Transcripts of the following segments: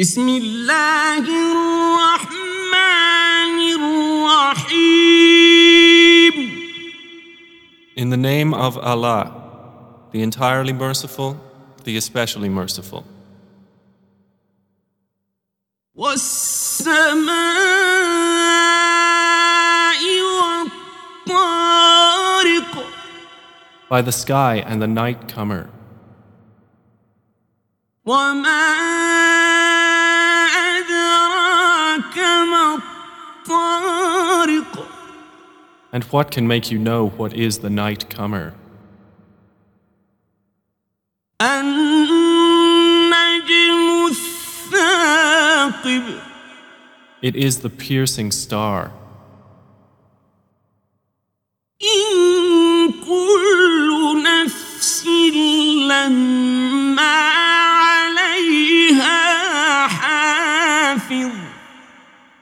بسم الله الرحمن الرحيم In the name of Allah, the entirely merciful, the especially merciful. والسماء والطارق By the sky and the night comer. And what can make you know what is the night comer? It is the piercing star.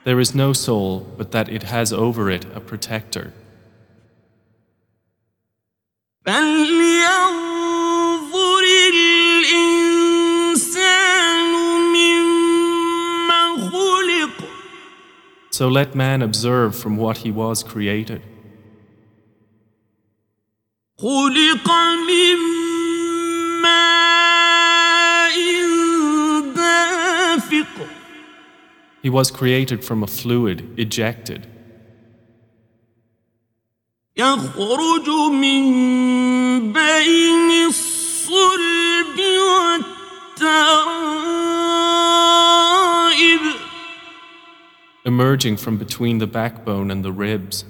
There is no soul but that it has over it a protector. فلينظر الإنسان مما خلق So let man observe from what he was created. خلق من ماء دافق He was created from a fluid ejected. يخرج من بين الصلب والترائب emerging from between the backbone and the ribs.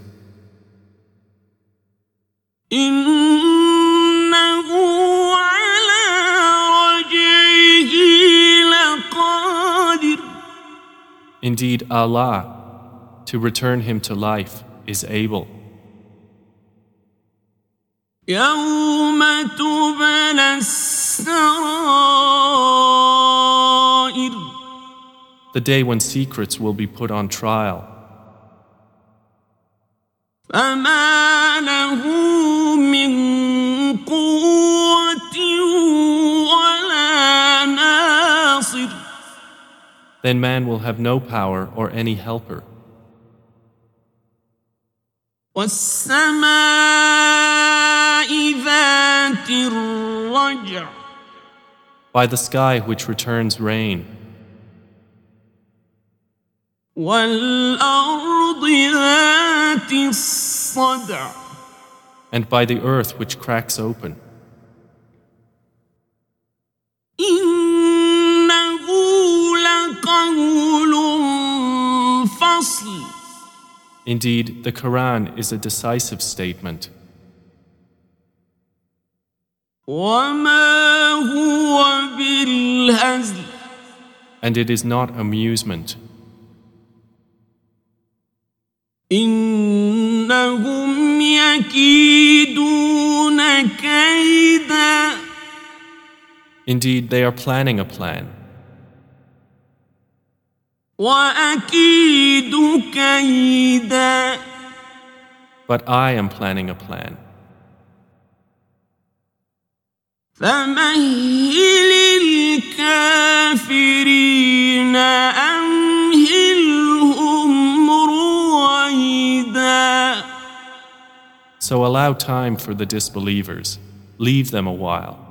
إنه على رجعه لقادر Indeed, Allah, to return him to life, is able. يوم تبلى السرائر The day when secrets will be put on trial. فما له من قوة ولا ناصر Then man will have no power or any helper. والسماء ذات الرجع by the sky which returns rain. And by the earth which cracks open. Indeed, the Quran is a decisive statement. and it is not amusement. إنهم يكيدون كيدا Indeed, they are planning a plan, وأكيد كيدا but I am planning a plan. فمهل الكافرين أمهلهم رويدا So allow time for the disbelievers, leave them a while.